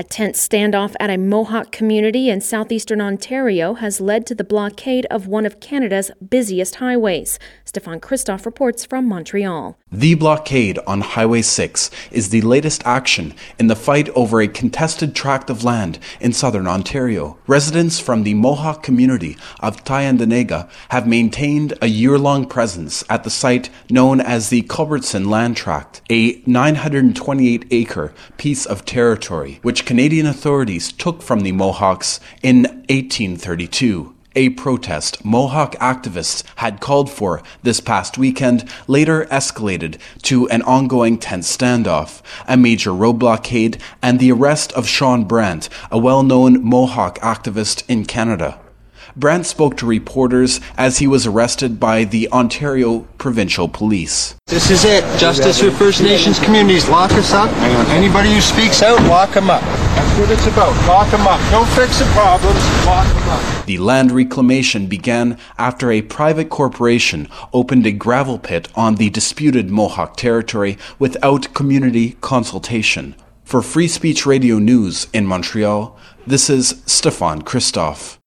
A tense standoff at a Mohawk community in southeastern Ontario has led to the blockade of one of Canada's busiest highways. Stefan Christoff reports from Montreal. The blockade on Highway 6 is the latest action in the fight over a contested tract of land in southern Ontario. Residents from the Mohawk community of Tyendinaga have maintained a year long presence at the site known as the Culbertson Land Tract, a 928 acre piece of territory which Canadian authorities took from the Mohawks in 1832. A protest Mohawk activists had called for this past weekend later escalated to an ongoing tense standoff, a major road blockade, and the arrest of Shawn Brant, a well known Mohawk activist in Canada. Brant spoke to reporters as he was arrested by the Ontario Provincial Police. This is it. Justice for First Nations communities. Lock us up. Anybody who speaks out, lock them up. That's what it's about. Lock them up. Don't fix the problems. Lock them up. The land reclamation began after a private corporation opened a gravel pit on the disputed Mohawk territory without community consultation. For Free Speech Radio News in Montreal, this is Stefan Christoff.